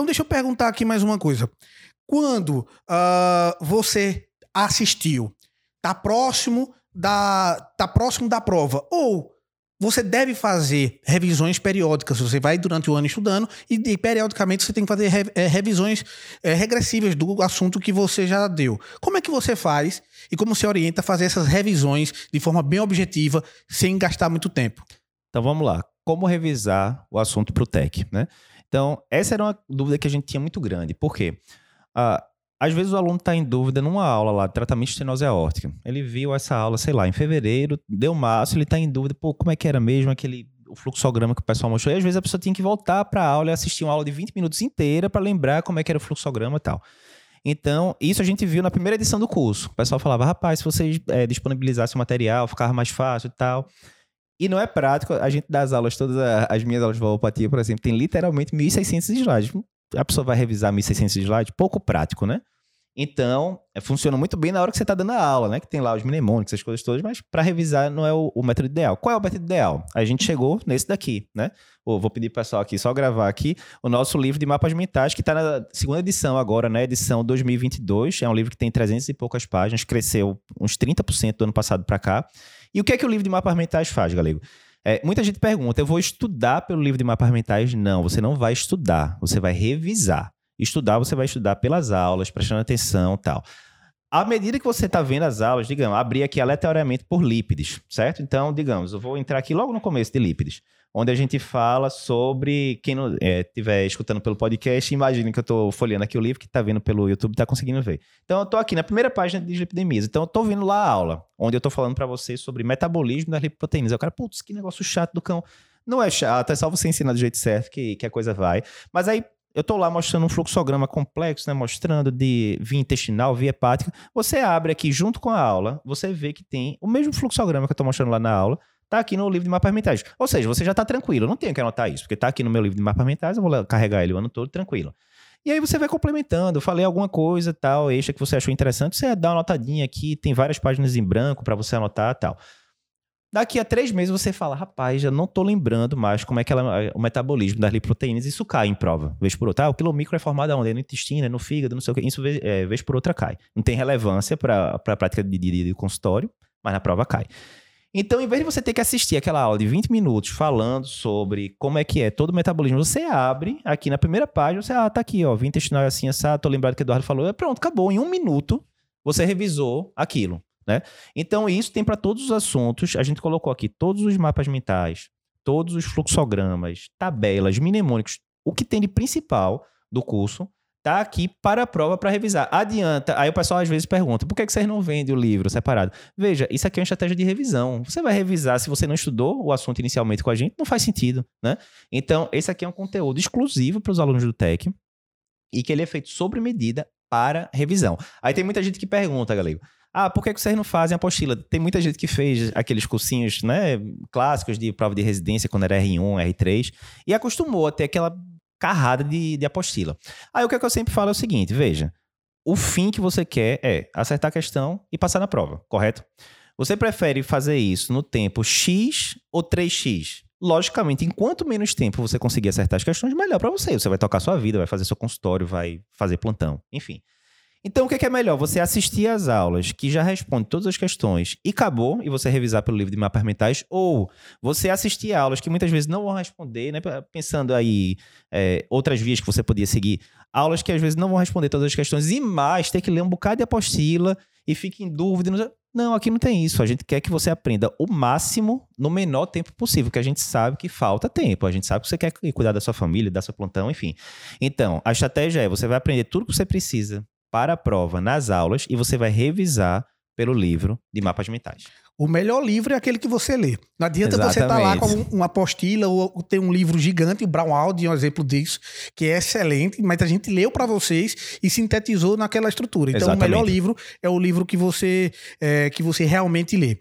Então, deixa eu perguntar aqui mais uma coisa. Quando uh, você assistiu, tá próximo da, tá próximo da prova, ou você deve fazer revisões periódicas. Você vai durante o ano estudando e, e periodicamente você tem que fazer re, é, revisões é, regressivas do assunto que você já deu. Como é que você faz e como se orienta a fazer essas revisões de forma bem objetiva, sem gastar muito tempo? Então vamos lá. Como revisar o assunto para o TEC, né? Então, essa era uma dúvida que a gente tinha muito grande. Por quê? Ah, às vezes o aluno está em dúvida numa aula lá tratamento de estenose aórtica. Ele viu essa aula, sei lá, em fevereiro, deu março, ele está em dúvida, pô, como é que era mesmo aquele o fluxograma que o pessoal mostrou. E às vezes a pessoa tinha que voltar para a aula e assistir uma aula de 20 minutos inteira para lembrar como é que era o fluxograma e tal. Então, isso a gente viu na primeira edição do curso. O pessoal falava, rapaz, se vocês é, disponibilizassem o material, ficava mais fácil e tal. E não é prático. A gente dá as aulas, todas as minhas aulas de valopatia, por exemplo, tem literalmente 1.600 slides. A pessoa vai revisar 1.600 slides, pouco prático, né? Então, é, funciona muito bem na hora que você está dando a aula, né? Que tem lá os mnemônicos, essas coisas todas, mas para revisar não é o, o, método ideal. Qual é o método ideal? A gente chegou nesse daqui, né? vou pedir pro pessoal aqui só gravar aqui o nosso livro de mapas mentais, que está na segunda edição agora, né? Edição 2022. É um livro que tem 300 e poucas páginas, cresceu uns 30% do ano passado para cá. E o que é que o livro de mapas mentais faz, galego? É, muita gente pergunta, eu vou estudar pelo livro de mapas mentais? Não, você não vai estudar, você vai revisar. Estudar, você vai estudar pelas aulas, prestando atenção tal. À medida que você está vendo as aulas, digamos, abrir aqui aleatoriamente por lípides, certo? Então, digamos, eu vou entrar aqui logo no começo de lípides, onde a gente fala sobre quem estiver é, escutando pelo podcast, imagine que eu estou folheando aqui o livro, que está vendo pelo YouTube, está conseguindo ver. Então, eu estou aqui na primeira página de lipidemias. Então, eu estou vendo lá a aula, onde eu estou falando para vocês sobre metabolismo das lipoproteínas. Eu quero, putz, que negócio chato do cão. Não é chato, é só você ensinar do jeito certo que, que a coisa vai. Mas aí, eu estou lá mostrando um fluxograma complexo, né, mostrando de via intestinal, via hepática. Você abre aqui junto com a aula, você vê que tem o mesmo fluxograma que eu estou mostrando lá na aula, está aqui no livro de mapas mentais. Ou seja, você já está tranquilo, não tenho que anotar isso, porque está aqui no meu livro de mapas mentais, eu vou carregar ele o ano todo tranquilo. E aí você vai complementando, eu falei alguma coisa, tal, extra que você achou interessante, você dá uma notadinha aqui, tem várias páginas em branco para você anotar, tal. Daqui a três meses você fala, rapaz, já não tô lembrando mais como é que ela, o metabolismo das liproteínas, isso cai em prova, vez por outra. Ah, o quilomicro é formado onde? É no intestino, é no fígado, não sei o que. Isso é, vez por outra cai. Não tem relevância para a prática de, de, de consultório, mas na prova cai. Então, em vez de você ter que assistir aquela aula de 20 minutos falando sobre como é que é todo o metabolismo, você abre aqui na primeira página, você, ah, tá aqui, ó, vim intestinal assim, assado, tô lembrado que o Eduardo falou, é, pronto, acabou. Em um minuto, você revisou aquilo. Né? Então, isso tem para todos os assuntos. A gente colocou aqui todos os mapas mentais, todos os fluxogramas, tabelas, mnemônicos, o que tem de principal do curso tá aqui para a prova para revisar. Adianta. Aí o pessoal às vezes pergunta: por que, que vocês não vendem o livro separado? Veja, isso aqui é uma estratégia de revisão. Você vai revisar se você não estudou o assunto inicialmente com a gente, não faz sentido, né? Então, esse aqui é um conteúdo exclusivo para os alunos do TEC e que ele é feito sobre medida para revisão. Aí tem muita gente que pergunta, galera. Ah, por que vocês não fazem apostila? Tem muita gente que fez aqueles cursinhos né, clássicos de prova de residência quando era R1, R3, e acostumou a ter aquela carrada de, de apostila. Aí o que, é que eu sempre falo é o seguinte: veja, o fim que você quer é acertar a questão e passar na prova, correto? Você prefere fazer isso no tempo X ou 3X? Logicamente, enquanto menos tempo você conseguir acertar as questões, melhor para você. Você vai tocar sua vida, vai fazer seu consultório, vai fazer plantão, enfim. Então, o que é, é melhor? Você assistir às aulas que já responde todas as questões e acabou, e você revisar pelo livro de mapas mentais, ou você assistir aulas que muitas vezes não vão responder, né? Pensando aí é, outras vias que você podia seguir, aulas que às vezes não vão responder todas as questões, e mais, ter que ler um bocado de apostila e fique em dúvida. Não, aqui não tem isso. A gente quer que você aprenda o máximo no menor tempo possível, que a gente sabe que falta tempo. A gente sabe que você quer cuidar da sua família, da sua plantão, enfim. Então, a estratégia é: você vai aprender tudo que você precisa para a prova nas aulas e você vai revisar pelo livro de mapas mentais. O melhor livro é aquele que você lê. Não adianta Exatamente. você estar tá lá com uma apostila ou ter um livro gigante, o Brown Audi é um exemplo disso, que é excelente, mas a gente leu para vocês e sintetizou naquela estrutura. Então, Exatamente. o melhor livro é o livro que você, é, que você realmente lê.